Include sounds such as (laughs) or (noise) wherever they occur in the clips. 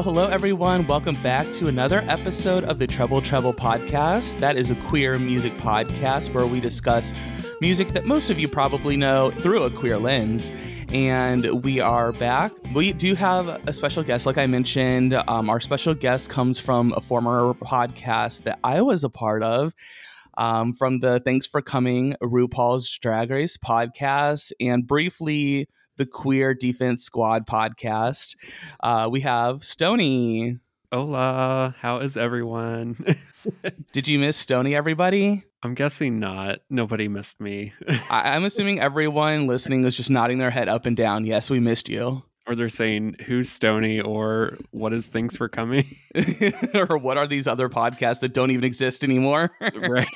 Well, hello, everyone. Welcome back to another episode of the Treble Treble podcast. That is a queer music podcast where we discuss music that most of you probably know through a queer lens. And we are back. We do have a special guest, like I mentioned. Um, our special guest comes from a former podcast that I was a part of. Um, from the Thanks for Coming RuPaul's Drag Race podcast, and briefly the Queer Defense Squad podcast. Uh, we have Stony. Hola, how is everyone? (laughs) Did you miss Stony, everybody? I'm guessing not. Nobody missed me. I- I'm (laughs) assuming everyone listening is just nodding their head up and down. Yes, we missed you. or they're saying, Who's Stony? or What is Things for Coming? (laughs) or what are these other podcasts that don't even exist anymore? right.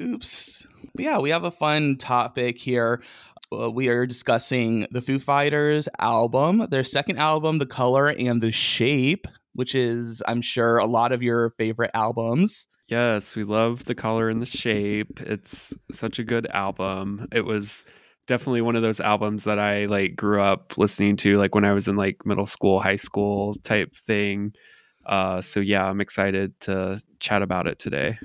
Oops. But yeah, we have a fun topic here. Uh, we are discussing the Foo Fighters album, their second album, The Color and the Shape, which is, I'm sure, a lot of your favorite albums. yes, we love the color and the shape. It's such a good album. It was definitely one of those albums that I like grew up listening to like when I was in like middle school, high school type thing. Uh, so yeah, I'm excited to chat about it today.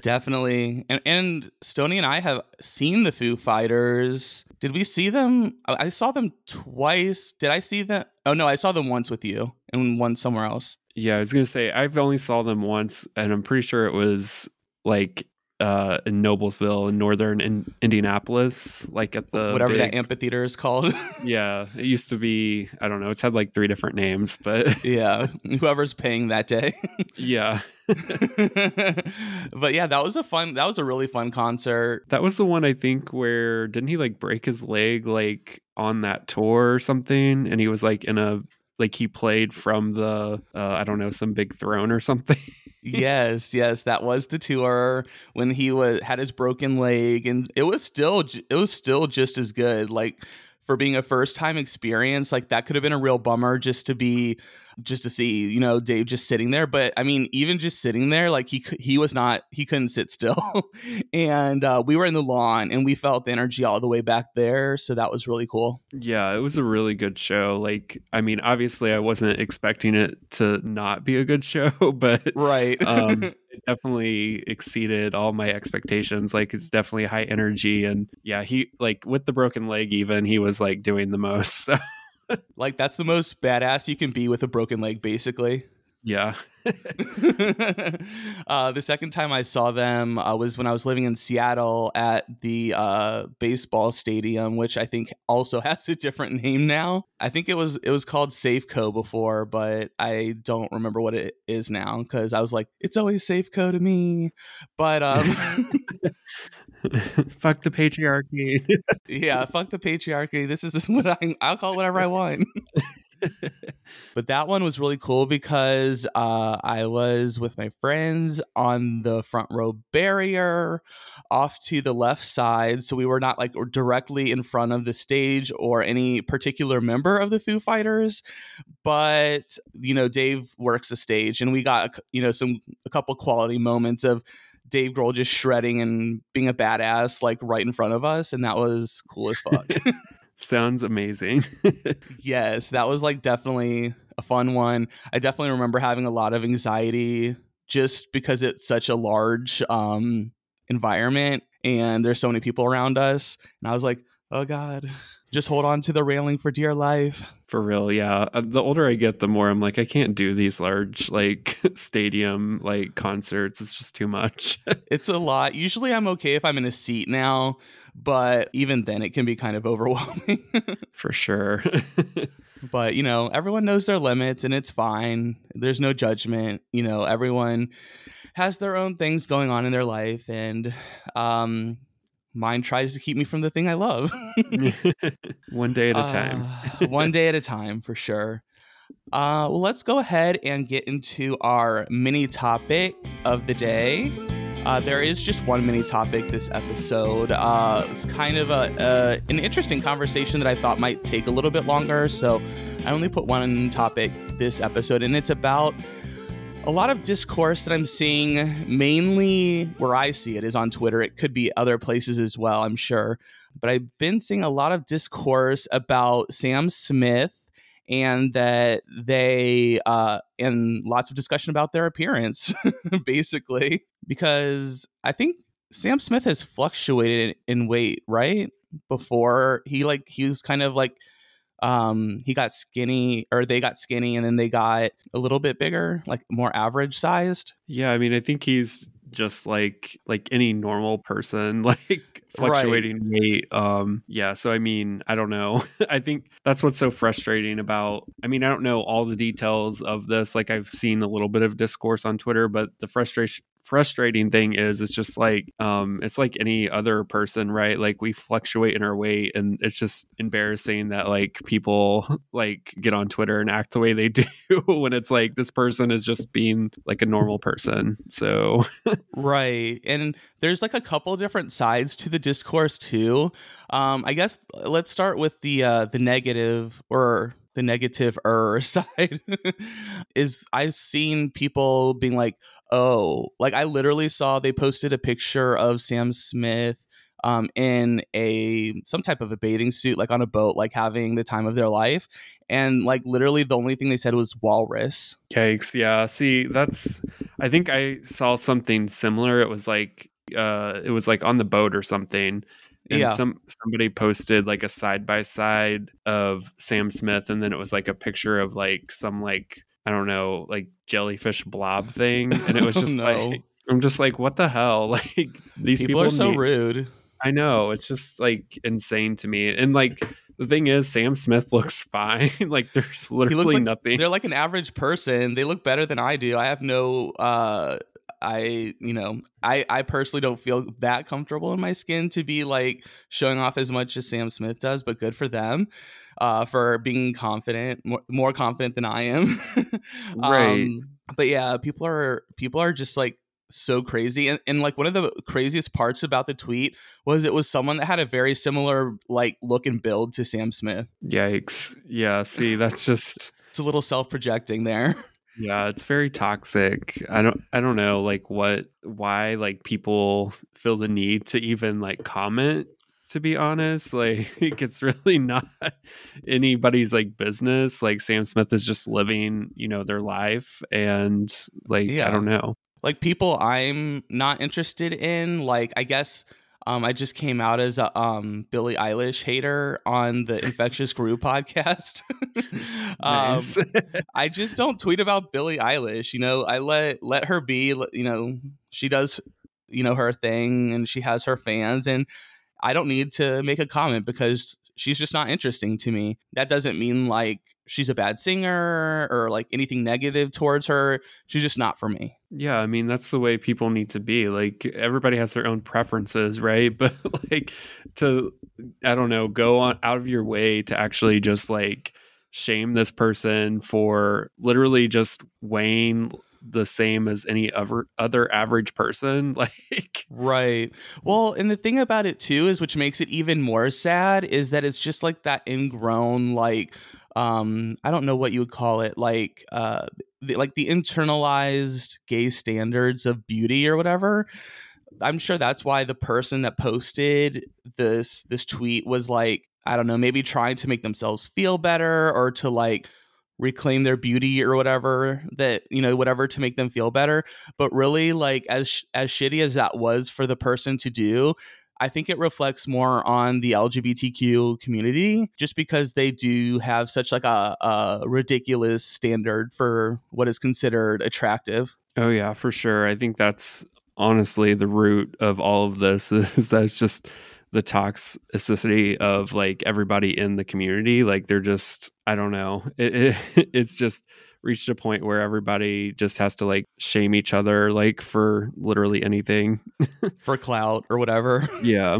Definitely. And, and Stony and I have seen the Foo Fighters. Did we see them? I saw them twice. Did I see them? Oh, no, I saw them once with you and one somewhere else. Yeah, I was gonna say I've only saw them once, and I'm pretty sure it was like uh, in Noblesville in northern in Indianapolis, like at the Whatever that amphitheater is called. (laughs) yeah, it used to be. I don't know. It's had like three different names, but (laughs) yeah. Whoever's paying that day. yeah, (laughs) but yeah, that was a fun, that was a really fun concert. that was the one I think where didn't he like break his leg like on that tour or something, and he was like in a like he played from the uh, I don't know some big throne or something. Yes, yes, that was the tour when he was had his broken leg, and it was still it was still just as good. Like for being a first time experience, like that could have been a real bummer just to be just to see you know Dave just sitting there. But I mean, even just sitting there, like he he was not he couldn't sit still, (laughs) and uh, we were in the lawn and we felt the energy all the way back there. So that was really cool. Yeah, it was a really good show. Like, I mean, obviously, I wasn't expecting it to not be a good (laughs) show, but Right. um, it definitely exceeded all my expectations. Like, it's definitely high energy, and yeah, he like with the broken leg, even he was like doing the most. (laughs) So, like that's the most badass you can be with a broken leg, basically. Yeah, (laughs) (laughs) uh, the second time I saw them uh, was when I was living in Seattle at the uh, baseball stadium, which I think also (laughs) has a different name now. I think it was it was called Safeco before, but I don't remember what it is now because I was like, it's always Safeco to me. But um, fuck the patriarchy. yeah, fuck the patriarchy. This is what I I'll call it whatever I want. But that one was really cool because uh, I was with my friends on the front row barrier off to the left side. So we were not like directly in front of the stage or any particular member of the Foo Fighters. But, you know, Dave works the stage and we got, you know, some, a couple quality moments of Dave Grohl just shredding and being a badass like right in front of us. And that was cool as fuck. (laughs) Sounds amazing. (laughs) yes, that was like definitely a fun one. I definitely remember having a lot of anxiety just because it's such a large um environment and there's so many people around us and I was like, "Oh god, just hold on to the railing for dear life." For real, yeah. Uh, The older I get, the more I'm like, I can't do these large like (laughs) stadium like concerts. It's just too much. (laughs) It's a lot. Usually I'm okay if I'm in a seat now, but even then it can be kind of overwhelming. (laughs) For sure. (laughs) but you know everyone knows their limits and it's fine there's no judgment you know everyone has their own things going on in their life and um mine tries to keep me from the thing i love (laughs) One day at a time. Uh, one day at a time for sure uh well let's go ahead and get into our mini topic of the day uh, there is just one mini topic this episode. Uh, it's kind of a, an interesting conversation that I thought might take a little bit longer. So I only put one topic this episode, and it's about a lot of discourse that I'm seeing, mainly where I see it is on Twitter. It could be other places as well, I'm sure. But I've been seeing a lot of discourse about Sam Smith and that they uh and lots of discussion about their appearance (laughs) basically because i think sam smith has fluctuated in weight right? Before he like he was kind of like um he got skinny or they got skinny and then they got a little bit bigger like more average sized. Yeah i mean i think he's just like like any normal person (laughs) like fluctuating right. weight um yeah so i mean i don't know (laughs) i think that's what's so frustrating about i mean i don't know all the details of this like i've seen a little bit of discourse on twitter but the frustration frustrating thing is it's just like um it's like any other person right? Like we fluctuate in our weight and it's just embarrassing that like people (laughs) like get on twitter and act the way they (laughs) do when it's like this person is just being like a normal person so. Right and there's like a couple different sides to the discourse too. Um i guess let's start with the uh the negative or the negative er (laughs) side is I've seen people being like, oh, like I literally saw they posted a picture of Sam Smith um, in a some type of a bathing suit, like on a boat, like having the time of their life. And like literally the only thing they said was walrus. Cakes, yeah. See, that's I think I saw something similar. It was like uh it was like on the boat or something and yeah. some somebody posted like a side by side of Sam Smith and then it was like a picture of like some like I don't know like jellyfish blob thing and it (laughs) was just no. like I'm just like what the hell (laughs) like these people, people are so need, rude. I know it's just like insane to me and like the thing is Sam Smith (laughs) looks fine like there's literally like, nothing they're like an average person they look better than I do I have no uh I, you know, I I personally don't feel that comfortable in my skin to be like showing off as much as Sam Smith does, but good for them uh, for being confident, more, more confident than I am. (laughs) right. Um, but yeah, people are people are just like so crazy and, and like one of the craziest parts about the tweet was it was someone that had a very similar like look and build to Sam Smith. Yikes. Yeah, see, that's just it's a little self-projecting there. Yeah, it's very toxic. I don't I don't know like what why like people feel the need to even like comment to be honest. (laughs) Like it's really not anybody's like business. Like Sam Smith is just living, you know, their life and like yeah. I don't know. Like people I'm not interested in, like I guess um, I just came out as a um, Billie Eilish hater on the Infectious Guru (laughs) podcast. (laughs) um, (laughs) I just don't tweet about Billie Eilish. You know, I let let her be. You know, she does you know her thing, and she has her fans, and I don't need to make a comment because she's just not interesting to me. That doesn't mean like she's a bad singer or like anything negative towards her. She's just not for me. Yeah, I mean that's the way people need to be. Like everybody has their own preferences, right? (laughs) But like to I don't know, go on out of your way to actually just like shame this person for literally just weighing the same as any other other average person (laughs) like right well and the thing about it too is which makes it even more sad is that it's just like that ingrown like um i don't know what you would call it like uh the, like the internalized gay standards of beauty or whatever. I'm sure that's why the person that posted this this tweet was like i don't know maybe trying to make themselves feel better or to like reclaim their beauty or whatever that you know whatever to make them feel better. But really like as as shitty as that was for the person to do I think it reflects more on the LGBTQ community just because they do have such like a, a ridiculous standard for what is considered attractive. Oh yeah, for sure. I think that's honestly the root of all of this (laughs) is that it's just the toxicity of like everybody in the community like they're just i don't know it, it, (laughs) it's just reached a point where everybody just has to like shame each other like for literally anything (laughs) for clout or whatever (laughs) yeah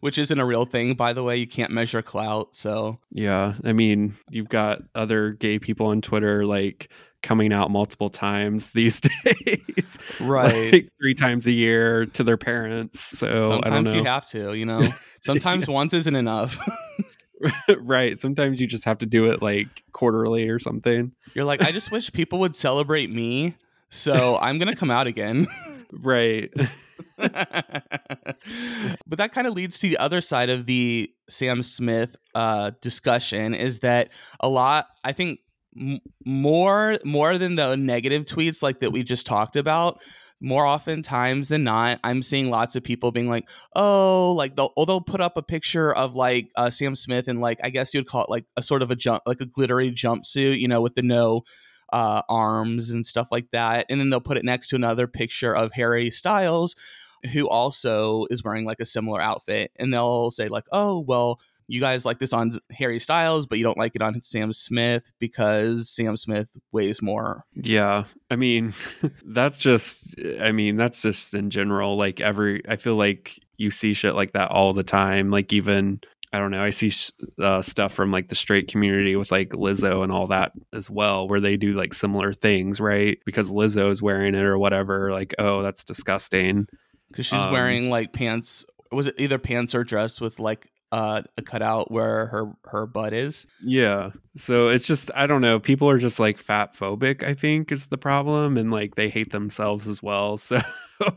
which isn't a real thing by the way you can't measure clout so yeah i mean you've got other gay people on twitter like coming out multiple times (laughs) these days. Right. like three times a year to their parents. So sometimes you have to, you know, sometimes yeah. once isn't enough. (laughs) right. Sometimes you just have to do it like quarterly or something. You're like, I just wish people would celebrate me. So I'm going to come out again. (laughs) right. (laughs) but that kind of leads to the other side of the Sam Smith uh, discussion is that a lot, I think, m- more more than the negative tweets like that we just talked about. More often times than not, I'm seeing lots of people being like, "Oh, like they'll or they'll put up a picture of like uh, Sam Smith and like I guess you'd call it like a sort of a jump, like a glittery jumpsuit, you know, with the no uh, arms and stuff like that. And then they'll put it next to another picture of Harry Styles, who also is wearing like a similar outfit. And they'll say, like, oh, well, you guys like this on Harry Styles, but you don't like it on Sam Smith because Sam Smith weighs more. Yeah. I mean, (laughs) that's just, I mean, that's just in general. Like, every, I feel like you see shit like that all the time. Like, even, I don't know, I see uh, stuff from like the straight community with like Lizzo and all that as well, where they do like similar things, right? Because Lizzo is wearing it or whatever. Like, oh, that's disgusting. Because she's um, wearing like pants. Was it either pants or dress with like uh, a cutout where her her butt is. Yeah. So it's just I don't know. People are just like fat phobic. I think is the problem, and like they hate themselves as well. (laughs) So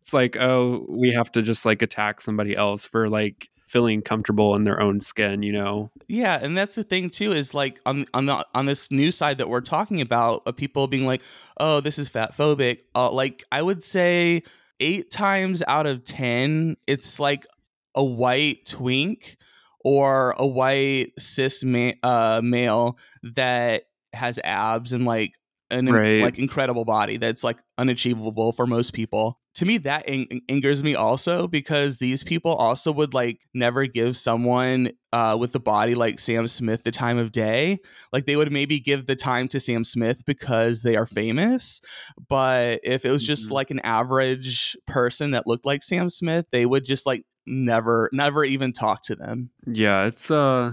it's like oh, we have to just like attack somebody else for like feeling comfortable in their own skin. You know. Yeah, and that's the thing too. Is like on on the on this new side that we're talking about of people being like, oh, this is fat phobic. Uh, like I would say eight times out of ten, it's like a white twink or a white cis ma- uh, male that has abs and like an right. like incredible body that's like unachievable for most people. To me, that ang- angers me also because these people also would like never give someone uh, with the body like Sam Smith the time of day. Like they would maybe give the time to Sam Smith because they are famous, but if it was just mm-hmm. like an average person that looked like Sam Smith, they would just like never never even talk to them. Yeah, it's uh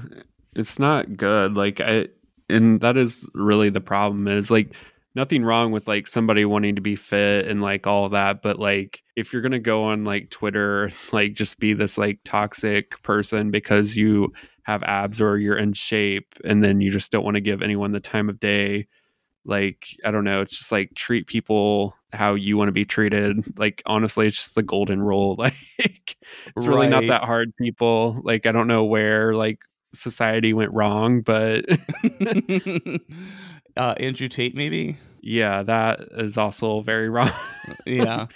it's not good. Like I and that is really the problem is like nothing wrong with like somebody wanting to be fit and like all that but like if you're going to go on like twitter (laughs) like just be this like toxic person because you have abs or you're in shape and then you just don't want to give anyone the time of day like i don't know it's just like treat people how you want to be treated. Like honestly it's just the golden rule. (laughs) Like it's really not that hard people. Like i don't know where like society went wrong but (laughs) uh andrew tate maybe? Yeah that is also very (laughs) wrong. Yeah.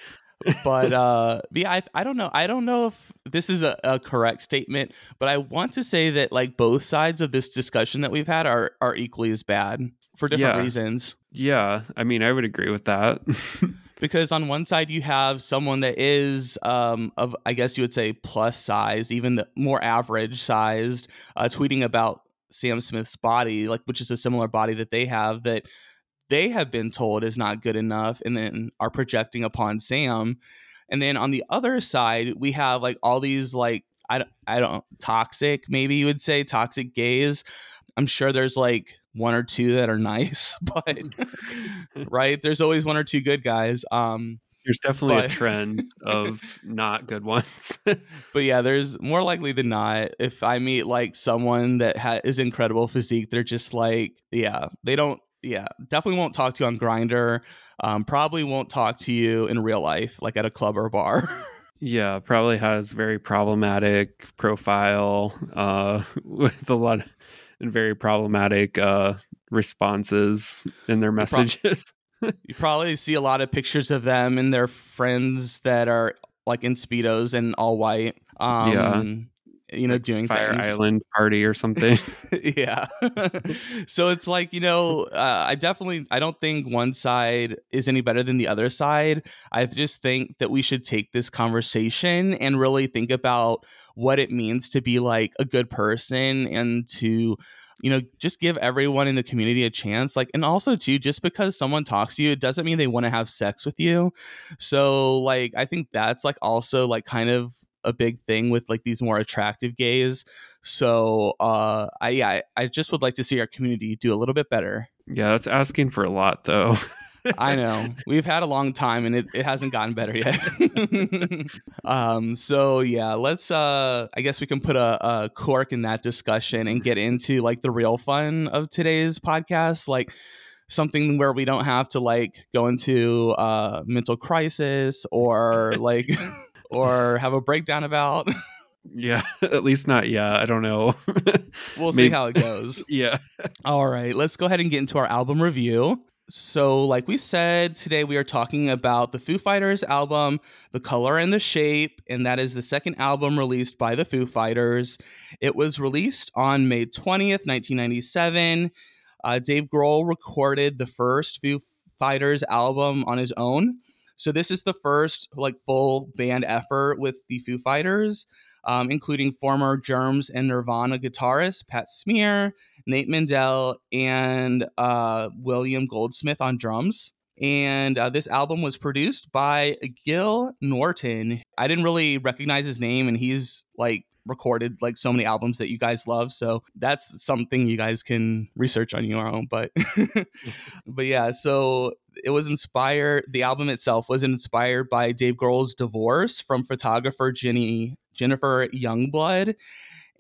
But uh yeah I, I don't know. I don't know if this is a, a, correct statement but i want to say that like both sides of this discussion that we've had are are equally as bad for different yeah. reasons yeah i mean i would agree with that (laughs) because on one side you have someone that is um of i guess you would say plus size even the more average sized uh tweeting about sam smith's body like which is a similar body that they have that they have been told is not good enough and then are projecting upon Sam. And then on the other side, we have like all these like I don't, I don't toxic maybe you would say toxic gays. I'm sure there's like one or two that are nice, (laughs) but (laughs) right, there's always one or two good guys. Um there's definitely but, a trend (laughs) of not good ones. but yeah, there's more likely than not if I meet like someone that ha- is incredible physique, they're just like, yeah, they don't yeah, definitely won't talk to you on Grindr. Um, probably won't talk to you in real life, like at a club or a bar. yeah, probably has very problematic profile uh, with a lot of, and very problematic uh, responses in their messages. (laughs) you probably see a lot of pictures of them and their friends that are like in speedos and all white. Um, yeah you know, like doing Fire things. Island party or something. (laughs) yeah. (laughs) so it's like, you know, uh, I definitely I don't think one side is any better than the other side. I just think that we should take this conversation and really think about what it means to be like a good person and to you know just give everyone in the community a chance like and also too just because someone talks to you it doesn't mean they want to have sex with you so like i think that's like also like kind of a big thing with like these more attractive gays. So uh I yeah, I, I just would like to see our community do a little bit better. Yeah, that's asking for a lot though. (laughs) I know. (laughs) We've had a long time and it, it hasn't gotten better yet. (laughs) um so yeah, let's uh I guess we can put a, a cork in that discussion and get into like the real fun of today's podcast. Like something where we don't have to like go into uh mental crisis or like or (laughs) have a breakdown about. (laughs) Yeah, (laughs) at least not yeah. I don't know. we'll see how it goes. yeah. All right, let's go ahead and get into our album review. So, like we said, today we are talking about the Foo Fighters album, The Color and the Shape, and that is the second album released by the Foo Fighters. It was released on May 20th, 1997. Uh, Dave Grohl recorded the first Foo Fighters album on his own. So, this is the first like full band effort with the Foo Fighters um, including former Germs and Nirvana guitarist Pat Smear, Nate Mendel, and uh, William Goldsmith on drums. And uh, this album was produced by Gil Norton. I didn't really recognize his name, and he's like recorded like so many albums that you guys love. So that's something you guys can research on your own. But (laughs) (laughs) but yeah, so it was inspired. The album itself was inspired by Dave Grohl's divorce from photographer Jenny Jennifer Youngblood.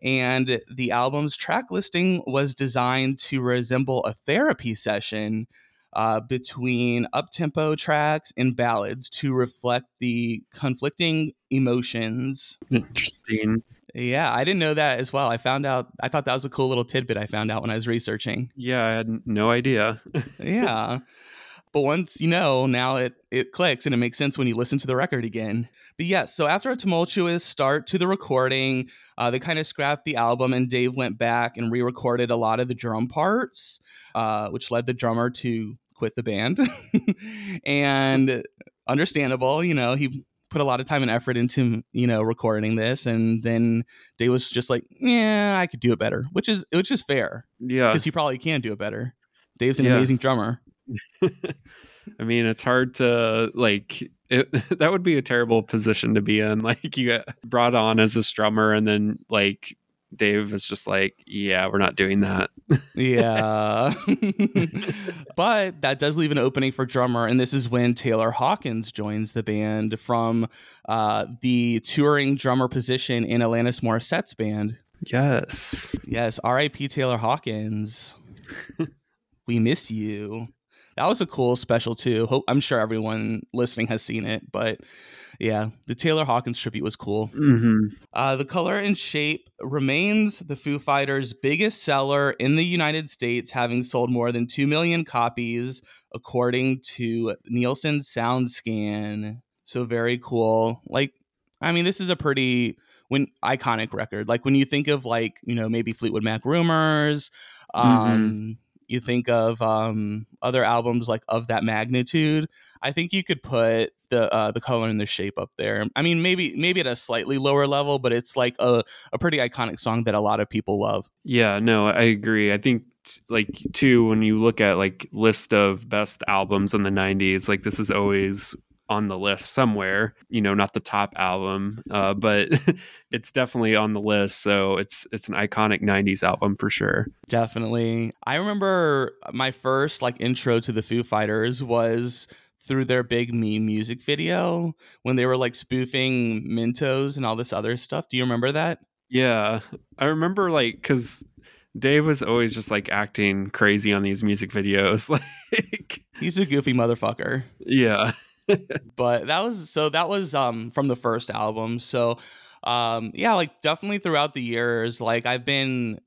And the album's track listing was designed to resemble a therapy session uh, between up-tempo tracks and ballads to reflect the conflicting emotions. Interesting. Yeah, I didn't know that as well. I found out. I thought that was a cool little tidbit I found out when I was researching. Yeah, I had no idea. (laughs) yeah. But once you know, now it it clicks and it makes sense when you listen to the record again. But yes, yeah, so after a tumultuous start to the recording, uh, they kind of scrapped the album, and Dave went back and re-recorded a lot of the drum parts, uh, which led the drummer to quit the band. (laughs) and understandable, you know, he put a lot of time and effort into you know recording this, and then Dave was just like, "Yeah, I could do it better," which is which is fair. Yeah, because he probably can do it better. Dave's an yeah. amazing drummer. (laughs) I mean, it's hard to like. It, (laughs) that would be a terrible position to be in. Like you get brought on as a drummer, and then like Dave is just like, yeah, we're not doing that. yeah. (laughs) (laughs) but that does leave an opening for drummer. And this is when Taylor Hawkins joins the band from uh, the touring drummer position in Alanis Morissette's band. Yes. Yes. R.I.P. Taylor Hawkins. (laughs) we miss you that was a cool special too. Hope I'm sure everyone listening has seen it, but yeah, the Taylor Hawkins tribute was cool. Mm-hmm. Uh, the color and shape remains the Foo Fighters' biggest seller in the United States, having sold more than two million copies, according to Nielsen SoundScan. So very cool. Like, I mean, this is a pretty when iconic record. Like when you think of like you know maybe Fleetwood Mac Rumours. Mm-hmm. Um, mm-hmm you think of um, other albums like of that magnitude, I think you could put the uh, the color and the shape up there. I mean, maybe maybe at a slightly lower level, but it's like a a pretty iconic song that a lot of people love. Yeah, no, I agree. I think like too when you look at like list of best albums in the 90s like this is always on the list somewhere. You know, not the top album, uh, but (laughs) it's definitely on the list. So it's it's an iconic '90s album for sure. Definitely. I remember my first like intro to the Foo Fighters was through their big meme music video when they were like spoofing Mentos and all this other stuff. Do you remember that? Yeah, I remember like because Dave was always just like acting crazy on these music videos. (laughs) like he's a goofy motherfucker. Yeah. (laughs) but that was so that was um from the first album. So um yeah, like definitely throughout the years, like I've been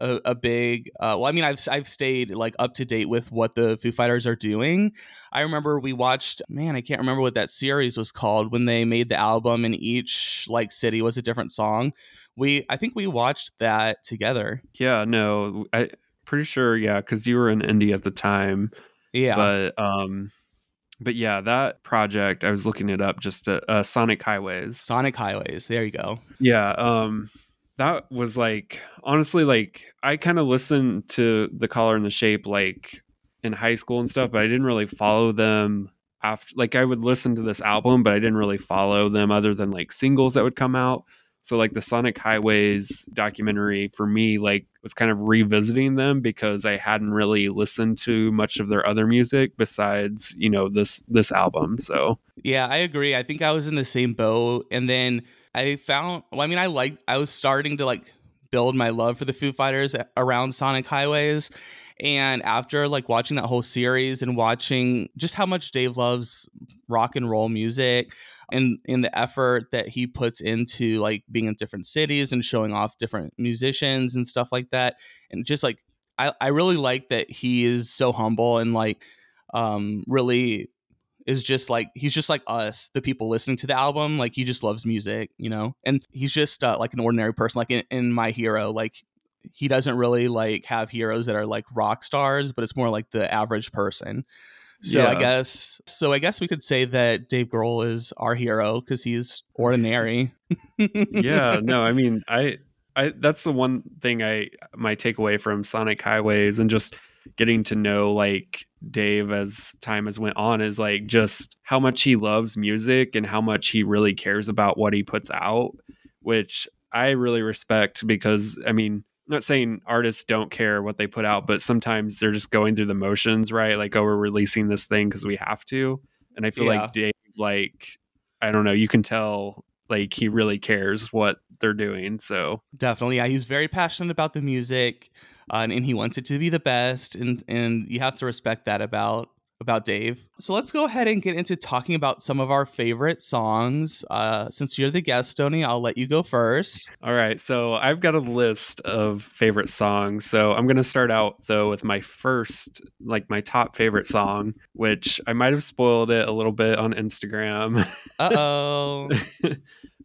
a, a, big uh, well i mean i've i've stayed like up to date with what the foo fighters are doing i remember we watched man i can't remember what that series was called when they made the album and each like city was a different song we i think we watched that together yeah no i pretty sure yeah because you were in indy at the time yeah but um but yeah, that project I was looking it up just uh, uh, Sonic Highways. Sonic Highways. There you go. Yeah, um that was like honestly like I kind of listened to the color and the shape like in high school and stuff, but I didn't really follow them after like I would listen to this album, but I didn't really follow them other than like singles that would come out. So like the Sonic Highways documentary for me like was kind of revisiting them because I hadn't really listened to much of their other music besides, you know, this this album. So Yeah, I agree. I think I was in the same boat and then I found well, I mean I like I was starting to like build my love for the Foo Fighters around Sonic Highways And after like watching that whole series and watching just how much Dave loves rock and roll music and in the effort that he puts into like being in different cities and showing off different musicians and stuff like that. And just like I, I really like that he is so humble and like um really is just like he's just like us the people listening to the album like he just loves music you know and he's just uh, like an ordinary person like in, in my hero like he doesn't really like have heroes that are like rock stars, but it's more like the average person. So yeah. I guess so I guess we could say that Dave Grohl is our hero because he's ordinary. yeah, (laughs) no, I mean I I that's the one thing I my takeaway from Sonic Highways and just getting to know like Dave as time has went on is like just how much he loves music and how much he really cares about what he puts out, which I really respect because I mean I'm not saying artists don't care what they put out, but sometimes they're just going through the motions, right? Like, oh, we're releasing this thing because we have to. And I feel yeah. like Dave, like, I don't know, you can tell like he really cares what they're doing. So definitely, yeah, he's very passionate about the music, uh, and, and he wants it to be the best, and and you have to respect that about about Dave. So let's go ahead and get into talking about some of our favorite songs. Uh, since you're the guest, Tony, I'll let you go first. All right. So I've got a list of favorite songs. So I'm going to start out, though, with my first, like my top favorite song, which I might have spoiled it a little bit on Instagram. Uh oh. (laughs)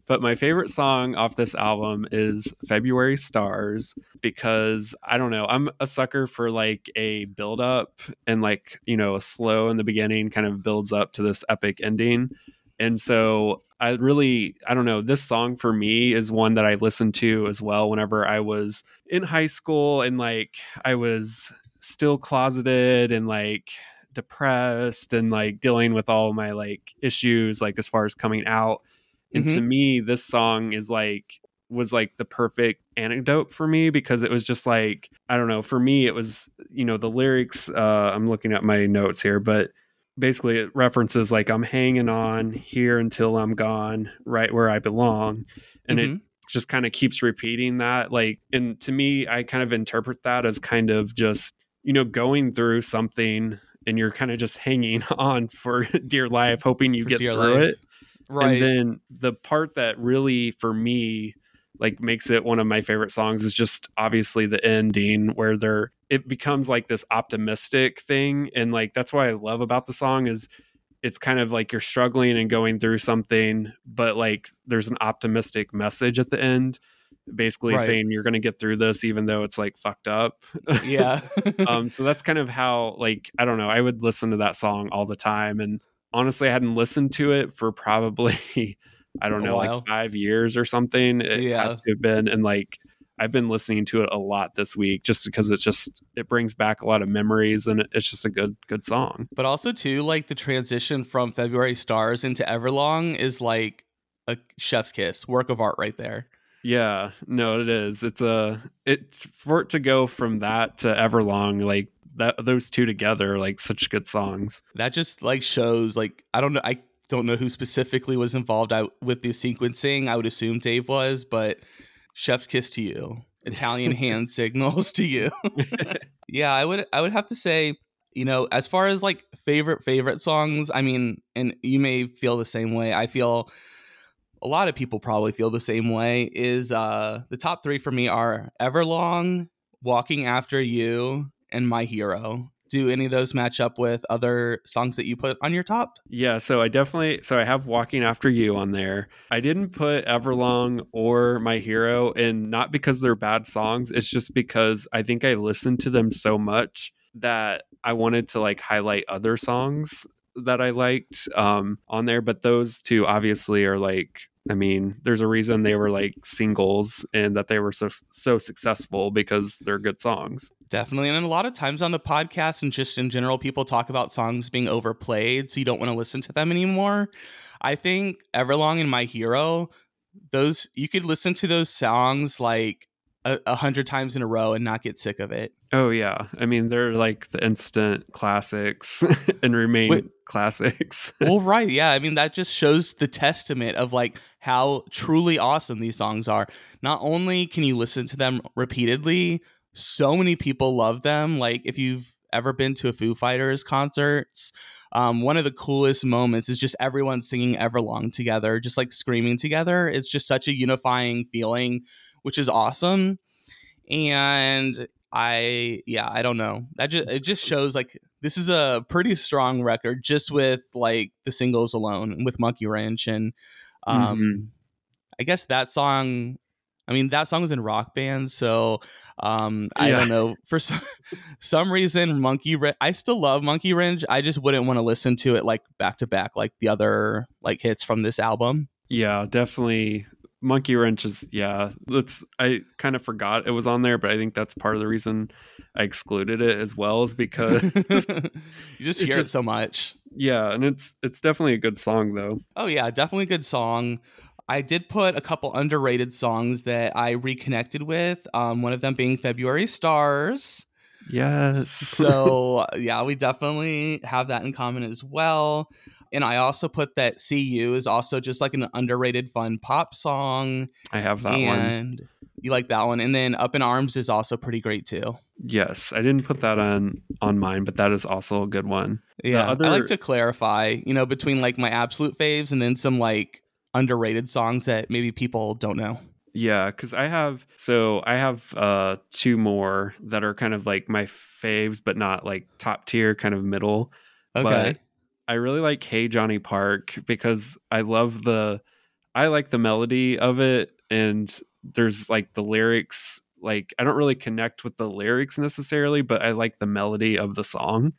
But my favorite song off this album is February Stars because I don't know, I'm a sucker for like a build up and like, you know, a slow in the beginning kind of builds up to this epic ending. And so I really, I don't know, this song for me is one that I listened to as well whenever I was in high school and like I was still closeted and like depressed and like dealing with all my like issues like as far as coming out and mm-hmm. to me, this song is like was like the perfect anecdote for me because it was just like I don't know, for me it was, you know, the lyrics uh I'm looking at my notes here, but basically it references like I'm hanging on here until I'm gone, right where I belong. And mm-hmm. it just kind of keeps repeating that like and to me I kind of interpret that as kind of just, you know, going through something and you're kind of just hanging (laughs) on for dear life hoping you for get through life. it Right. And then the part that really for me like makes it one of my favorite songs is just obviously the ending where they're it becomes like this optimistic thing and like that's what I love about the song is it's kind of like you're struggling and going through something but like there's an optimistic message at the end basically right. saying you're going to get through this even though it's like fucked up. yeah. (laughs) um so that's kind of how like I don't know, I would listen to that song all the time and honestly I hadn't listened to it for probably (laughs) I don't know like five years or something. It yeah. had to have been and like I've been listening to it a lot this week just because it's just it brings back a lot of memories and it's just a good good song. But also too like the transition from February Stars into Everlong is like a chef's kiss, work of art right there. Yeah, no, it is. It's a it's for it to go from that to Everlong like that those two together like such good songs. That just like shows like I don't know I don't know who specifically was involved with the sequencing. I would assume Dave was, but chef's kiss to you. Italian (laughs) hand signals to you. (laughs) yeah, I would I would have to say, you know, as far as like favorite favorite songs, I mean, and you may feel the same way. I feel a lot of people probably feel the same way is uh the top 3 for me are Everlong, Walking After You, and My Hero. Do any of those match up with other songs that you put on your top? Yeah, so I definitely so I have Walking After You on there. I didn't put Everlong or My Hero and not because they're bad songs, it's just because I think I listened to them so much that I wanted to like highlight other songs that I liked um, on there, but those two obviously are like I mean, there's a reason they were like singles and that they were so so successful because they're good songs. Definitely. And a lot of times on the podcast and just in general, people talk about songs being overplayed, so you don't want to listen to them anymore. I think Everlong and My Hero, those you could listen to those songs like a, a hundred times in a row and not get sick of it. Oh yeah, I mean they're like the instant classics (laughs) and remain Wait, classics. (laughs) well, right, yeah. I mean that just shows the testament of like how truly awesome these songs are. Not only can you listen to them repeatedly, so many people love them. Like if you've ever been to a Foo Fighters concerts, um, one of the coolest moments is just everyone singing Everlong together, just like screaming together. It's just such a unifying feeling, which is awesome. And I, yeah, I don't know. That just it just shows like this is a pretty strong record just with like the singles alone with Monkey Wrench and um, mm-hmm. I guess that song. I mean, that song was in rock band, so um, I yeah. don't know. For some, (laughs) some reason, Monkey Wrench. I still love Monkey Wrench. I just wouldn't want to listen to it like back to back, like the other like hits from this album. Yeah, definitely. Monkey Wrench is yeah. That's I kind of forgot it was on there, but I think that's part of the reason I excluded it as well, is because (laughs) you just (laughs) hear just, it so much. Yeah, and it's it's definitely a good song though. Oh yeah, definitely a good song. I did put a couple underrated songs that I reconnected with. Um, one of them being February Stars. Yes. so (laughs) yeah, we definitely have that in common as well. And I also put that "See You" is also just like an underrated, fun pop song. I have that and one. You like that one, and then "Up in Arms" is also pretty great too. Yes, I didn't put that on on mine, but that is also a good one. Yeah, other... I like to clarify, you know, between like my absolute faves and then some like underrated songs that maybe people don't know? Yeah, because I have so I have uh two more that are kind of like my faves, but not like top tier, kind of middle. Okay. But I really like Hey Johnny Park because I love the I like the melody of it and there's like the lyrics like I don't really connect with the lyrics necessarily, but I like the melody of the song.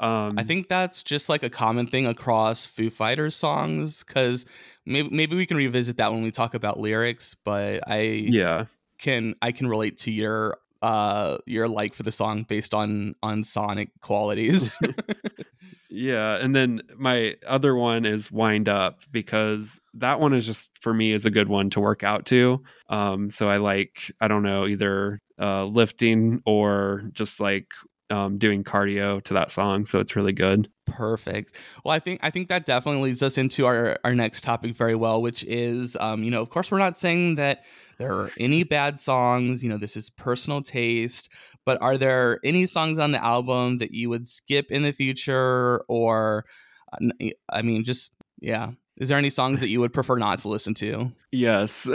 Um, I think that's just like a common thing across Foo Fighters songs because maybe maybe we can revisit that when we talk about lyrics. But I yeah can I can relate to your uh your like for the song based on on sonic qualities. (laughs) (laughs) yeah, and then my other one is Wind Up because that one is just for me is a good one to work out to. Um, so I like I don't know either uh, lifting or just like um, doing cardio to that song, so it's really good. Perfect. Well, I think I think that definitely leads us into our our next topic very well, which is, um, you know, of course, we're not saying that there are any bad songs. You know, this is personal taste. But are there any songs on the album that you would skip in the future, or, uh, I mean, just yeah, is there any songs that you would prefer not to listen to? Yes.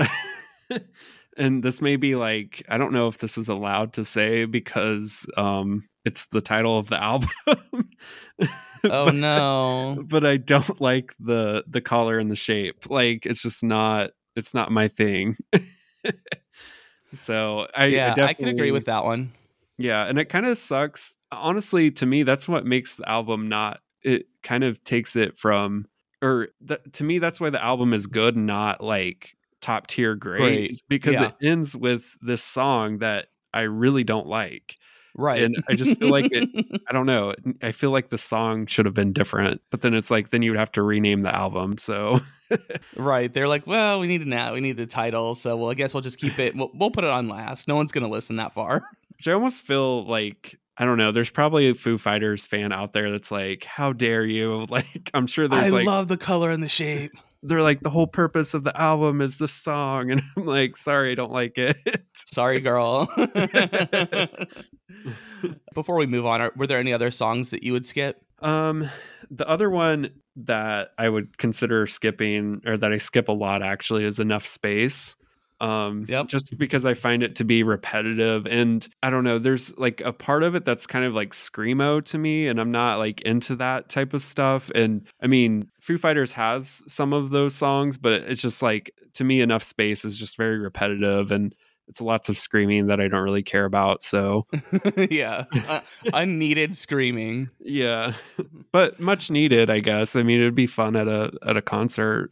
(laughs) and this may be like I don't know if this is allowed to say because um it's the title of the album. (laughs) oh but, no. But I don't like the the color and the shape. Like it's just not it's not my thing. (laughs) so I Yeah, I, I can agree with that one. Yeah, and it kind of sucks. Honestly, to me that's what makes the album not it kind of takes it from or to me that's why the album is good not like top tier great, because yeah. it ends with this song that I really don't like. Right. And I just feel like it, (laughs) I don't know. I feel like the song should have been different, but then it's like, then you would have to rename the album. So, (laughs) right. They're like, well, we need an we need the title. So, well, I guess we'll just keep it, we'll, we'll put it on last. No one's going to listen that far. Which I almost feel like, I don't know. There's probably a Foo Fighters fan out there that's like, how dare you? (laughs) Like, I'm sure there's I like, love the color and the shape they're like the whole purpose of the album is the song (laughs) and i'm like sorry i don't like it sorry girl (laughs) before we move on are, were there any other songs that you would skip um the other one that i would consider skipping or that i skip a lot actually is enough space um yep. just because i find it to be repetitive and i don't know there's like a part of it that's kind of like screamo to me and i'm not like into that type of stuff and i mean foo fighters has some of those songs but it's just like to me enough space is just very repetitive and it's lots of screaming that I don't really care about. So, (laughs) yeah, uh, unneeded screaming. Yeah, (laughs) but much needed, I guess. I mean, it'd be fun at a at a concert.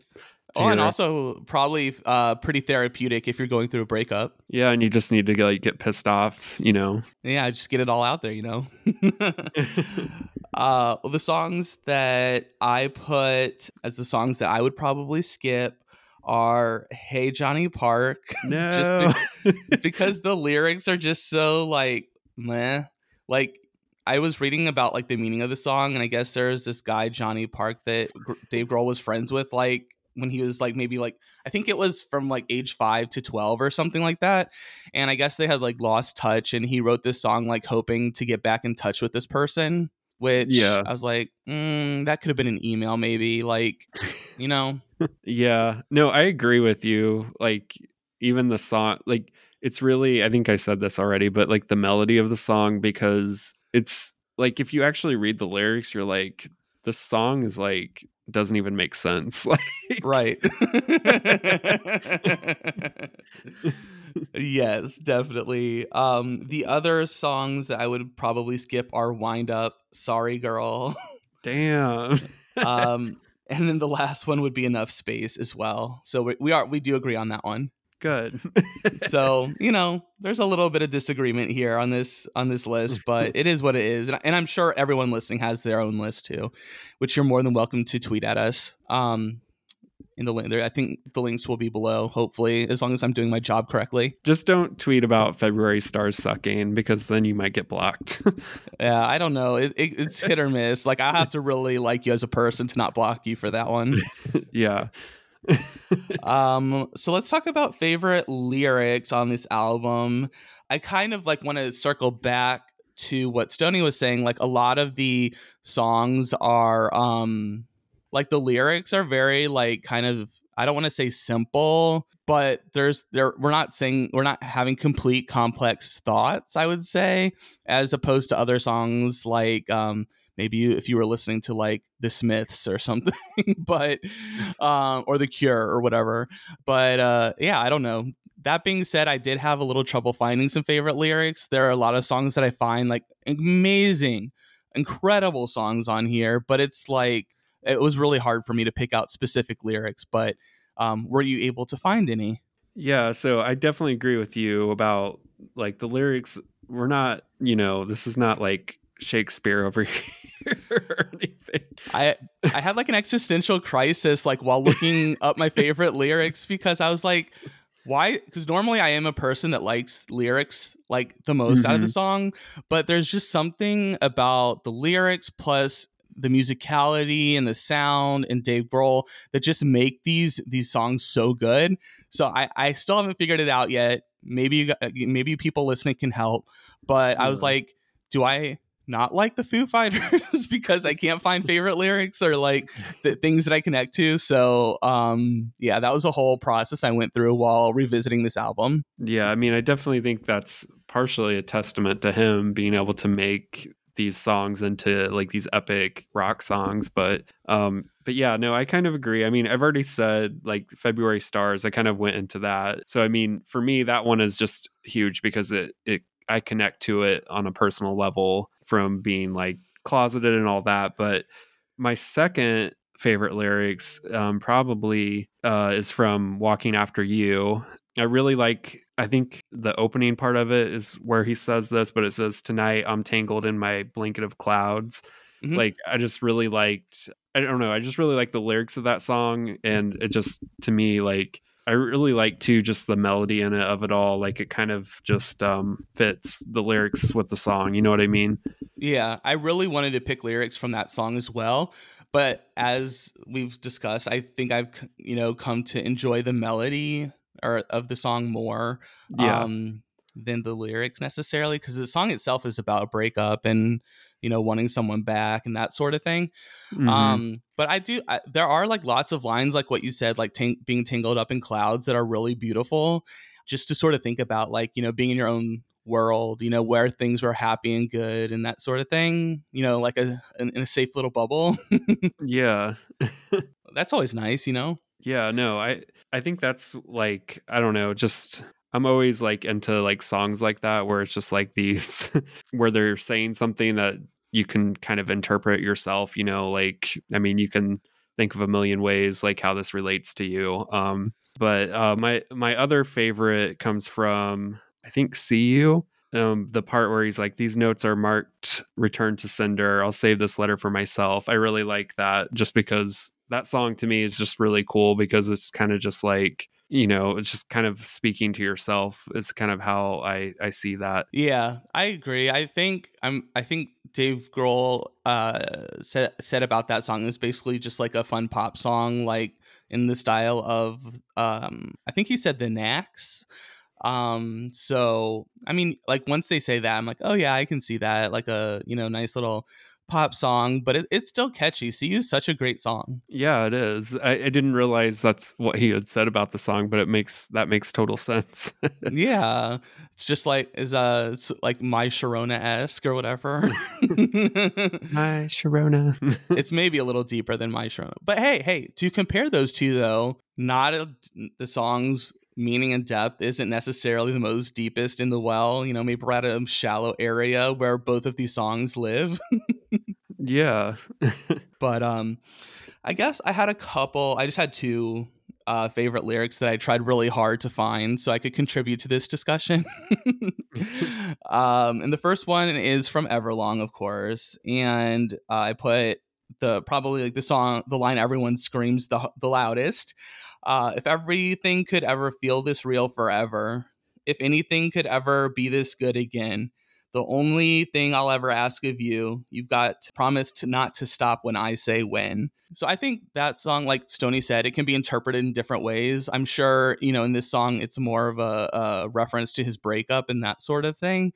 Oh, and also probably uh, pretty therapeutic if you're going through a breakup. Yeah, and you just need to like get pissed off, you know. Yeah, just get it all out there, you know. (laughs) (laughs) uh, well, the songs that I put as the songs that I would probably skip are "Hey Johnny Park," (laughs) no, just be- because the lyrics are just so like meh. Like I was reading about like the meaning of the song, and I guess there's this guy Johnny Park that Dave Grohl was friends with like when he was like maybe like I think it was from like age 5 to 12 or something like that. And I guess they had like lost touch and he wrote this song like hoping to get back in touch with this person, which Yeah. I was like, mm, that could have been an email maybe like, you know. (laughs) Yeah. No, I agree with you. Like even the song like it's really I think I said this already, but like the melody of the song because it's like if you actually read the lyrics, you're like the song is like doesn't even make sense. (laughs) Like right (laughs) yes definitely um the other songs that i would probably skip are wind up sorry girl damn. (laughs) um and then the last one would be enough space as well so we, we are we do agree on that one Good. (laughs) so you know there's a little bit of disagreement here on this on this list (laughs) but it is what it is and, and i'm sure everyone listening has their own list too which you're more than welcome to tweet at us um in the link there i think the links will be below hopefully as long as i'm doing my job correctly Just don't tweet about February stars sucking because then you might get blocked. (laughs) yeah i don't know it, it, it's hit or miss like i have to really like you as a person to not block you for that one yeah. (laughs) um so let's talk about favorite lyrics on this album. I kind of like want to circle back to what stony was saying like a lot of the songs are um like the lyrics are very like kind of i don't want to say simple but there's there we're not saying we're not having complete complex thoughts i would say as opposed to other songs like um maybe you, if you were listening to like the smiths or (laughs) something but um or the cure or whatever. But uh yeah i don't know. That being said i did have a little trouble finding some favorite lyrics. There are a lot of songs that i find like amazing incredible songs on here but it's like it was really hard for me to pick out specific lyrics but um were you able to find any? Yeah, so I definitely agree with you about like the lyrics. We're not, you know, this is not like Shakespeare over (laughs) here or anything. I I had like an existential crisis like while looking (laughs) up my favorite lyrics because I was like, why? Because normally I am a person that likes lyrics like the most out of the mm-hmm. song, but there's just something about the lyrics plus the musicality and the sound and Dave Grohl that just make these these songs so good. So I I still haven't figured it out yet. Maybe you got, maybe people listening can help, but I was like, do I not like the Foo Fighters (laughs) because I can't find favorite lyrics or like the things that I connect to. So um yeah, that was a whole process I went through while revisiting this album. Yeah, I mean, I definitely think that's partially a testament to him being able to make these songs into like these epic rock songs but um but yeah no i kind of agree i mean i've already said like february stars i kind of went into that so i mean for me that one is just huge because it it i connect to it on a personal level from being like closeted and all that but my second favorite lyrics um probably uh is from walking after you I really like I think the opening part of it is where he says this, but it says tonight I'm tangled in my blanket of clouds. Mhm. Like I just really liked I don't know, I just really like the lyrics of that song and it just to me like I really like too just the melody in it of it all. Like it kind of just um fits the lyrics with the song, you know what I mean? Yeah, I really wanted to pick lyrics from that song as well, but as we've discussed, I think I've you know come to enjoy the melody or of the song more Yeah. um than the lyrics necessarily because the song itself is about a breakup and you know wanting someone back and that sort of thing. Mhm. Um, but I do. I, there are like lots of lines, like what you said, like being tangled up in clouds, that are really beautiful. Just to sort of think about, like you know, being in your own world, you know, where things were happy and good and that sort of thing. You know, like a in, in a safe little bubble. (laughs) yeah. (laughs) That's always nice, you know. Yeah, no, I I think that's like I don't know, just I'm always like into like songs like that where it's just like these (laughs) where they're saying something that you can kind of interpret yourself, you know, like I mean, you can think of a million ways like how this relates to you. Um but uh my my other favorite comes from I think See You. Um, the part where he's like, These notes are marked return to sender. I'll save this letter for myself. I really like that just because that song to me is just really cool because it's kind of just like, you know, it's just kind of speaking to yourself. It's kind of how I I see that. Yeah, I agree. I think I'm. I think Dave Grohl uh, said said about that song is basically just like a fun pop song, like in the style of um, I think he said the Knacks. Um, so I mean, like once they say that, I'm like, oh yeah, I can see that, like a you know nice little pop song, but it, it's still catchy. See is such a great song. Yeah, it is. I, I, didn't realize that's what he had said about the song, but it makes that makes total sense. (laughs) yeah, it's just like is uh it's like my Sharona esque or whatever. (laughs) my Sharona. (laughs) it's maybe a little deeper than my Sharona, but hey, hey, to compare those two though, not a, the songs meaning and depth isn't necessarily the most deepest in the well. You know, maybe we're at a shallow area where both of these songs live. Yeah. (laughs) but um I guess I had a couple I just had two uh, favorite lyrics that I tried really hard to find so I could contribute to this discussion. (laughs) (laughs) um, and the first one is from Everlong, of course, and uh, I put the probably like the song, the line everyone screams the the loudest. Uh, if everything could ever feel this real forever, if anything could ever be this good again, the only thing I'll ever ask of you, you've got promised not to stop when I say when. So I think that song, like Stony said, it can be interpreted in different ways. I'm sure, you know, in this song, it's more of a, a reference to his breakup and that sort of thing.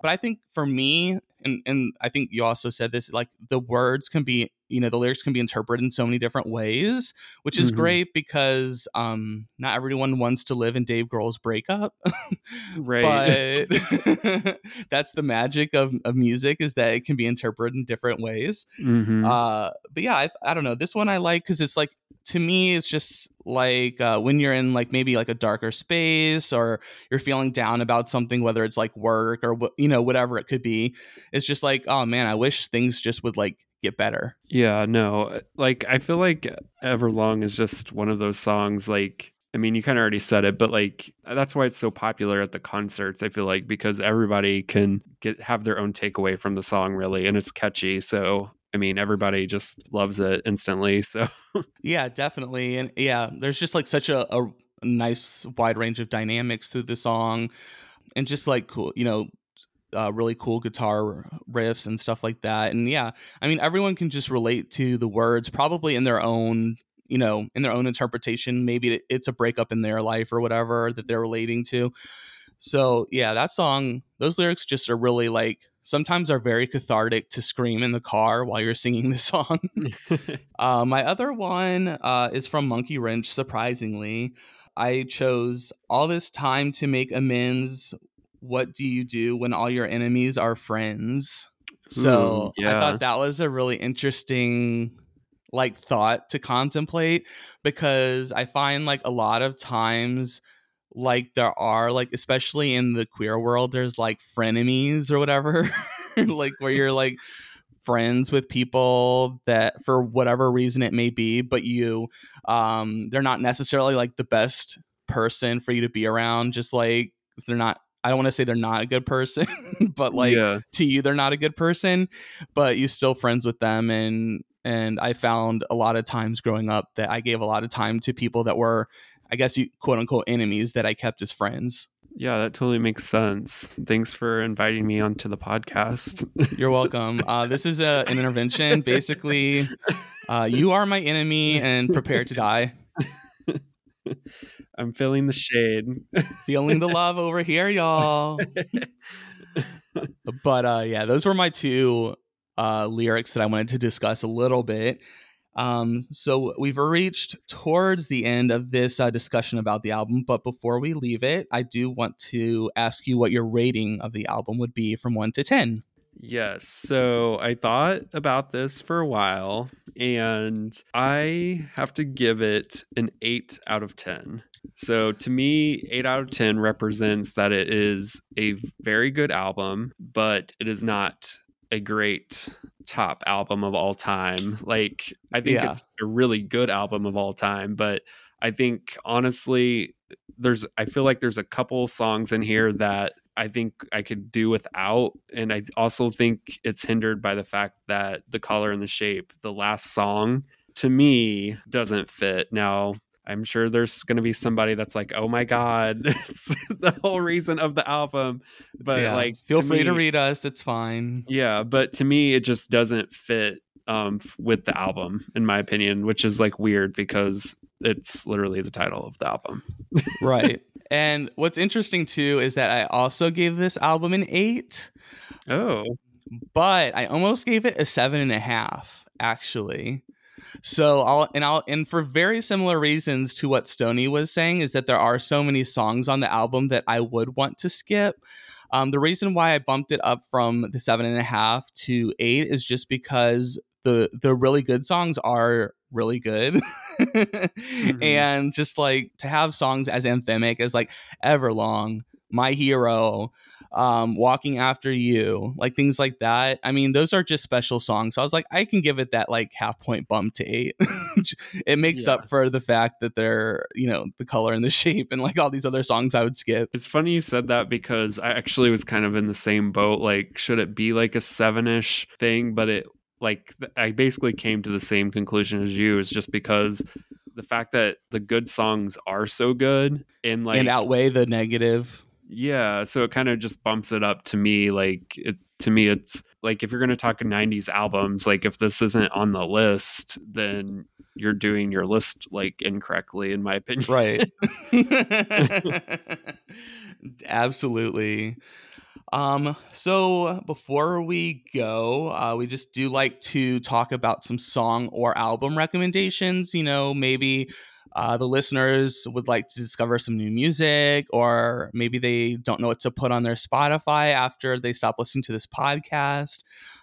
But I think for me, and and I think you also said this, like the words can be, you know, the lyrics can be interpreted in so many different ways, which is mm-hmm. great because um not everyone wants to live in Dave Grohl's breakup. (laughs) right. (laughs) But (laughs) that's the magic of, of music is that it can be interpreted in different ways. Mm-hmm. Uh but yeah, I, I don't know. This one I like because it's like to me it's just like uh, when you're in like maybe like a darker space or you're feeling down about something whether it's like work or you know whatever it could be it's just like oh man i wish things just would like get better yeah no uh, like i feel like everlong is just one of those songs like i mean you kind of already said it but like that's why it's so popular at the concerts i feel like because everybody can get have their own takeaway from the song really and it's catchy so I mean, everybody just loves it instantly. (laughs) So, yeah, definitely. And yeah, there's just like such a, a nice wide range of dynamics through the song and just like cool, you know, uh, really cool guitar riffs and stuff like that. And yeah, I mean, everyone can just relate to the words probably in their own, you know, in their own interpretation. Maybe it's a breakup in their life or whatever that they're relating to. So yeah, that song, those lyrics just are really like sometimes are very cathartic to scream in the car while you're singing the (laughs) song. (laughs) uh, my other one uh, is from Monkey Wrench, surprisingly. I chose all this time to make amends. What do you do when all your enemies are friends? So Ooh, yeah. I thought that was a really interesting like thought to contemplate because I find like a lot of times like there are like especially in the queer world there's like frenemies or whatever (laughs) like where you're like friends with people that for whatever reason it may be but you um they're not necessarily like the best person for you to be around just like they're not I don't want to say they're not a good person, (laughs) but like yeah. to you they're not a good person, but you still friends with them and and I found a lot of times growing up that I gave a lot of time to people that were I guess you quote unquote enemies that I kept as friends. Yeah, that totally makes sense. Thanks for inviting me onto the podcast. You're (laughs) welcome. Uh, this is a, an intervention. Basically, uh, you are my enemy and prepare to die. (laughs) I'm feeling the shade. feeling the love over here, y'all. (laughs) but uh, yeah, those were my two uh, lyrics that I wanted to discuss a little bit. Um, so we've reached towards the end of this uh, discussion about the album, but before we leave it, I do want to ask you what your rating of the album would be from one to 10. Yes. So I thought about this for a while and I have to give it an 8 out of 10. So to me, 8 out of 10 represents that it is a very good album, but it is not a great top album of all time. Like I think yeah. it's a really good album of all time, but I think honestly there's I feel like there's a couple songs in here that I think I could do without and I also think it's hindered by the fact that the color and the shape, the last song to me doesn't fit. Now I'm sure there's going to be somebody that's like, "Oh my god, (laughs) it's the whole reason of the album." But Yeah. like, feel to free to read us. It's fine. Yeah, but to me, it just doesn't fit um, with the album, in my opinion, which is like weird because it's literally the title of the album. right. (laughs) And what's interesting too is that I also gave this album an eight, Oh, but I almost gave it a seven and a half, actually. So I'll and I'll and for very similar reasons to what Stony was saying is that there are so many songs on the album that I would want to skip. Um, the reason why I bumped it up from the seven and a half to eight is just because the the really good songs are really good. (laughs) And just like to have songs as anthemic as like Everlong, My Hero, um, Walking After You, like things like that. I mean, those are just special songs. So I was like, I can give it that like half point bump to eight. (laughs) it makes Yeah. up for the fact that they're, you know, the color and the (laughs) shape and like all these other songs I would skip. it's funny you said that because I actually was kind of in the same boat. Like, should it be like a seven ish thing? But it, like, I basically came to the same conclusion as you, is just because the fact that the good songs are so good and like and outweigh the negative. Yeah, so it kind of just bumps it up to me. Like it, to me, it's like if you're going to talk '90s albums, like if this isn't on the list, then you're doing your list like incorrectly, in my opinion. Right. (laughs) (laughs) Absolutely. Um, so before we go, uh, we just do like to talk about some song or album recommendations. You know, maybe uh, the listeners would like to discover some new music, or maybe they don't know what to put on their Spotify after they stop listening to this podcast.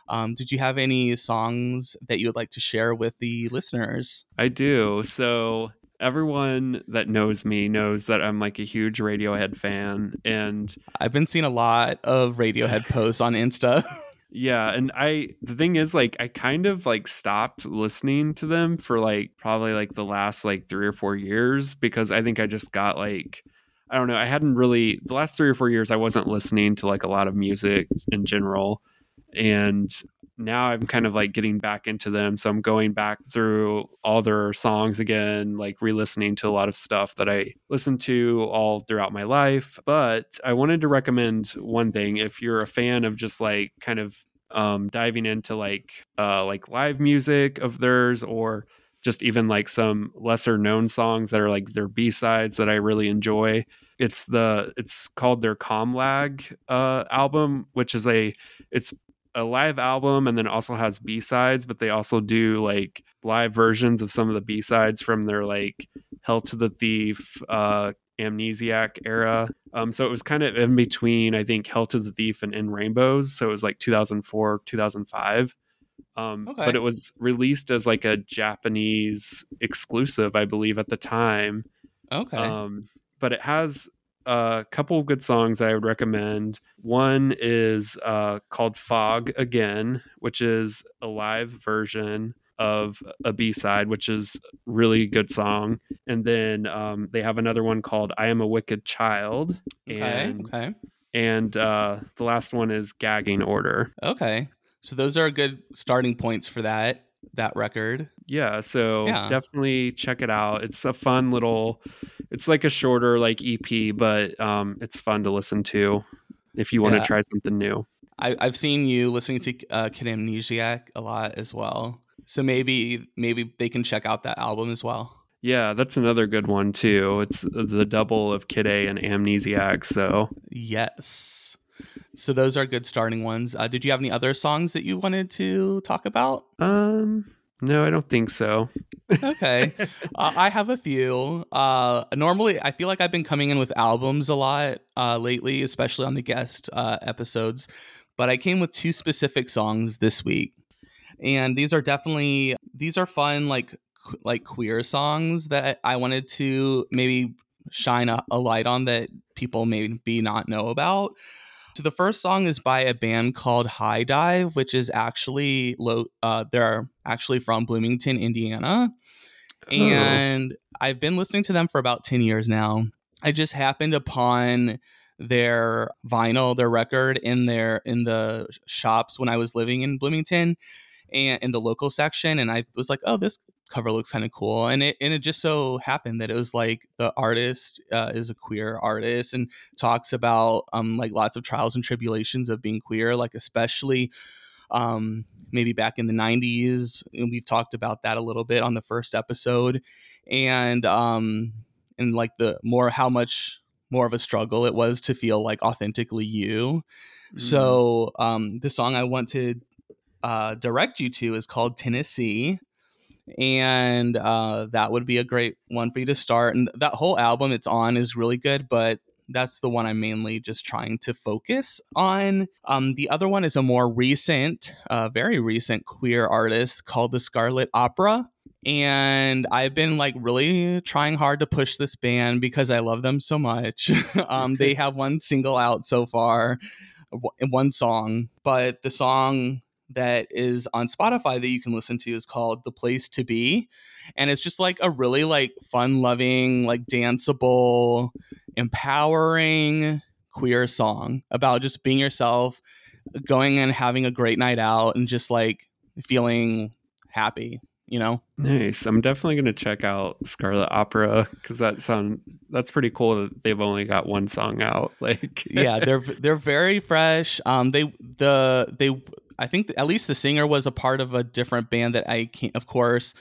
Um, did you have any songs that you would like to share with the listeners? I do. So everyone that knows me knows that I'm like a huge Radiohead fan, and I've been seeing a lot of Radiohead posts on Insta. (laughs) Yeah, and I the thing is like I kind of like stopped listening to them for like probably like the last like 3 or 4 years because I think I just got like I don't know, I hadn't really the last 3 or 4 years I wasn't listening to like a lot of music in general and now I'm kind of like getting back into them so I'm going back through all their songs again like re-listening to a lot of stuff that I listened to all throughout my life but I wanted to recommend one thing if you're a fan of just like kind of um, diving into like uh, like live music of theirs or just even like some lesser known songs that are like their b-sides that i really enjoy it's the it's called their Com Lag uh album which is a it's a live album and then also has b-sides but they also do like live versions of some of the b-sides from their like Hail to the Thief uh amnesiac era um so it was kind of in between i think Hail to the Thief and in rainbows so it was like 2004 2005 um, Okay. but it was released as like a Japanese exclusive, I believe, at the time. Okay. Um, but it has a couple of good songs I would recommend. One is uh, called Fog Again, which is a live version of a B side, which is really good song. And then um, they have another one called I Am a Wicked Child. okay. And, Okay. and uh, the last one is Gagging Order. Okay. So those are good starting points for that that record. Yeah, so Yeah. definitely check it out. It's a fun little it's like a shorter like EP, but um it's fun to listen to if you want to Yeah. try something new. I, I've seen you listening to uh, Kid Amnesiac a lot as well. So maybe maybe they can check out that album as well. Yeah, that's another good one too. It's the double of Kid A and Amnesiac, so Yes. So those are good starting ones. Uh, did you have any other songs that you wanted to talk about? um no, I don't think so. Okay. (laughs) uh, I have a few. Uh, normally, I feel like I've been coming in with albums a lot uh, lately, especially on the guest uh, episodes. But I came with two specific songs this week, and these are definitely these are fun, like like queer songs that I wanted to maybe shine a, a light on that people maybe not know about. So the first song is by a band called High Dive, which is actually low. Uh, they're actually from Bloomington, Indiana, Oh. and I've been listening to them for about ten years now. I just happened upon their vinyl, their record in their in the shops when I was living in Bloomington, and in the local section, and I was like, oh, this cover looks kind of cool, and it and it just so happened that it was like the artist uh, is a queer artist and talks about um like lots of trials and tribulations of being queer, like especially um maybe back in the 90s and we've talked about that a little bit on the first episode and um and like the more how much more of a struggle it was to feel like authentically you mm. so um the song i want to uh direct you to is called tennessee and uh that would be a great one for you to start and that whole album it's on is really good but that's the one I'm mainly just trying to focus on. Um, the other one is a more recent, uh, very recent queer artist called the Scarlet Opera. And I've been like really trying hard to push this band because I love them so much. (laughs) um, they have one single out so far, one song, but the song that is on Spotify that you can listen to is called The Place to Be. And it's just like a really like fun loving, like danceable, empowering queer song about just being yourself, going and having a great night out and just like feeling happy you know nice i'm definitely going to check out scarlet opera because that sound that's pretty cool that they've only got one song out (laughs) like yeah they're they're very fresh um they the they I think at least the singer was a part of a different band that I can't, of course,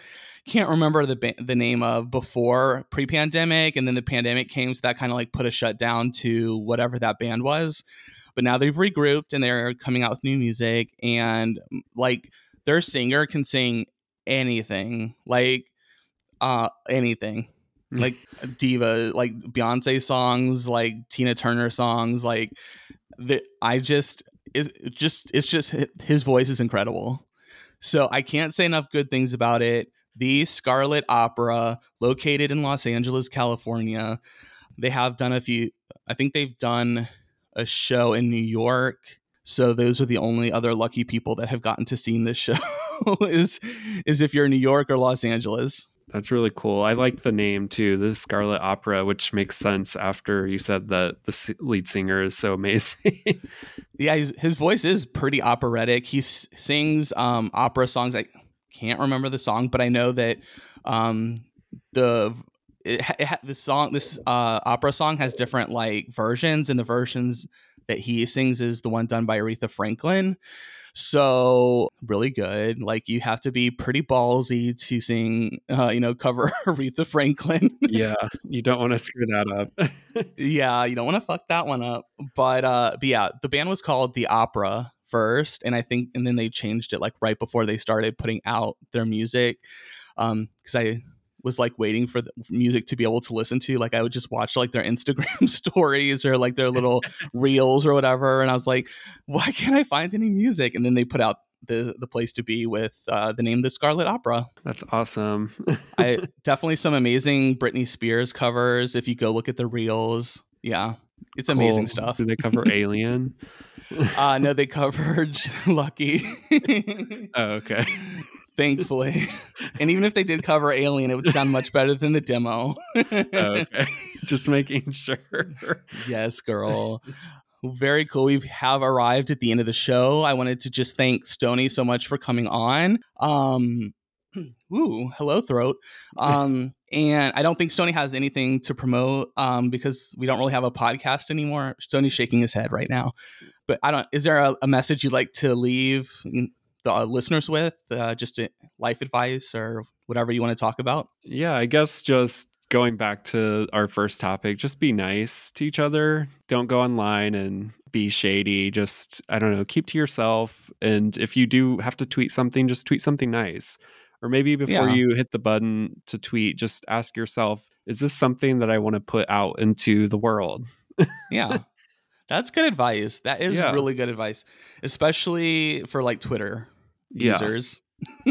can't remember the ba- the name of before pre-pandemic, and then the pandemic came, so that kind of like put a shutdown to whatever that band was. But now they've regrouped and they're coming out with new music, and like their singer can sing anything, like uh anything like diva like beyonce songs like tina turner songs like the, i just it just it's just his voice is incredible. So I can't say enough good things about it. The Scarlet Opera, located in Los Angeles, California. They have done a few I think they've done a show in New York. So those are the only other lucky people that have gotten to see this (laughs) show is is if you're in New York or Los Angeles. That's really cool. I like the name too, the Scarlet Opera, which makes sense after you said that the lead singer is so (laughs) amazing. yeah, his voice is pretty operatic. He s- sings um, opera songs. I can't remember the song, but I know that um, the it, it, the song this uh, opera song has different like versions, and the versions that he sings is the one done by Aretha Franklin. So really good. Like you have to be pretty ballsy to sing, uh, you know, cover (laughs) Aretha Franklin. yeah, you don't want to screw that up. (laughs) yeah, you don't want to fuck that one up. But uh, but yeah, the band was called the Opera first, and I think, and then they changed it like right before they started putting out their music. Um, because I was like waiting for the music to be able to listen to. Like I would just watch like their (laughs) Instagram stories or like their little (laughs) reels or whatever, and I was like, why can't I find any music? And then they put out the the place to be with uh, the name the Scarlet Opera. That's awesome. I (laughs) definitely some amazing Britney Spears covers. If you go look at the reels, yeah, it's cool. amazing stuff. Do they cover Alien? uh no, they covered Lucky. oh, okay thankfully. (laughs) and even if they did cover Alien, it would sound much better than the demo. (laughs) okay. (laughs) Just making sure. Yes, girl. Very cool. We have arrived at the end of the show. I wanted to just thank Stony so much for coming on. Um (clears throat) ooh, hello throat. Um and I don't think Stony has anything to promote um because we don't really have a podcast anymore. Stony's shaking his head right now. But I don't is there a, a message you'd like to leave the uh, listeners with, uh, just life advice or whatever you want to talk about? Yeah, I guess just going back to our first topic, just be nice to each other. Don't go online and be shady. Just, I don't know, keep to yourself. And if you do have to tweet something, just tweet something nice. Or maybe before yeah. you hit the button to tweet, just ask yourself, is this something that I want to put out into the world? yeah. (laughs) That's good advice. That is yeah. really good advice, especially for like Twitter yeah. users. (laughs)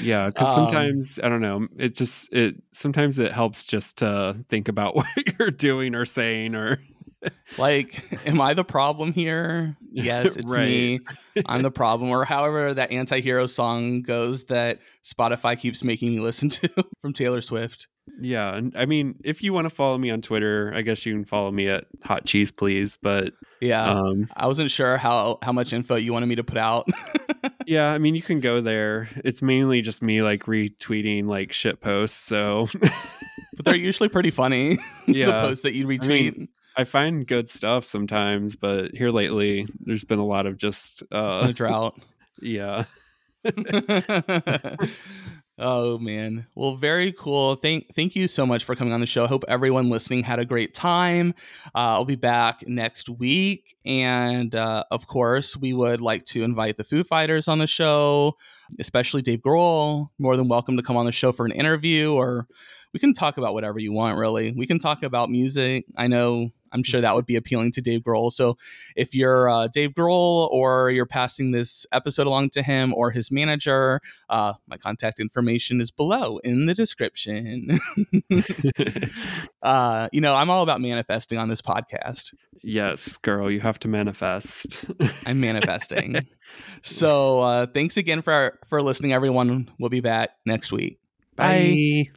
yeah, because um, sometimes I don't know. It just it sometimes it helps just to think about (laughs) what you're doing or saying or (laughs) like, am I the problem here? Yes, (laughs) it's right. me. I'm the (laughs) problem. Or however that anti hero song goes that Spotify keeps making me listen to from Taylor Swift. Yeah, and I mean, if you want to follow me on Twitter, I guess you can follow me at Hot Cheese Please. But yeah, um, I wasn't sure how how much info you wanted me to put out. yeah, I mean, you can go there. It's mainly just me like retweeting like shit posts. So, but they're usually pretty funny. Yeah, the posts that you retweet. I, mean, I, find good stuff sometimes, but here lately, there's been a lot of just uh, a drought. (laughs) Yeah. (laughs) Oh man. Well, very cool. Thank thank you so much for coming on the show. I hope everyone listening had a great time. Uh, I'll be back next week, and uh, of course, we would like to invite the Foo Fighters on the show, especially Dave Grohl. More than welcome to come on the show for an interview, or we can talk about whatever you want. Really, we can talk about music. I know I'm sure that would be appealing to Dave Grohl. So if you're uh, Dave Grohl or you're passing this episode along to him or his manager, uh, my contact information is below in the description. (laughs) (laughs) uh, you know, I'm all about manifesting on this podcast. Yes, girl, you have to manifest. (laughs) I'm manifesting. so uh, thanks again for for listening, everyone. We'll be back next week. Bye. Bye.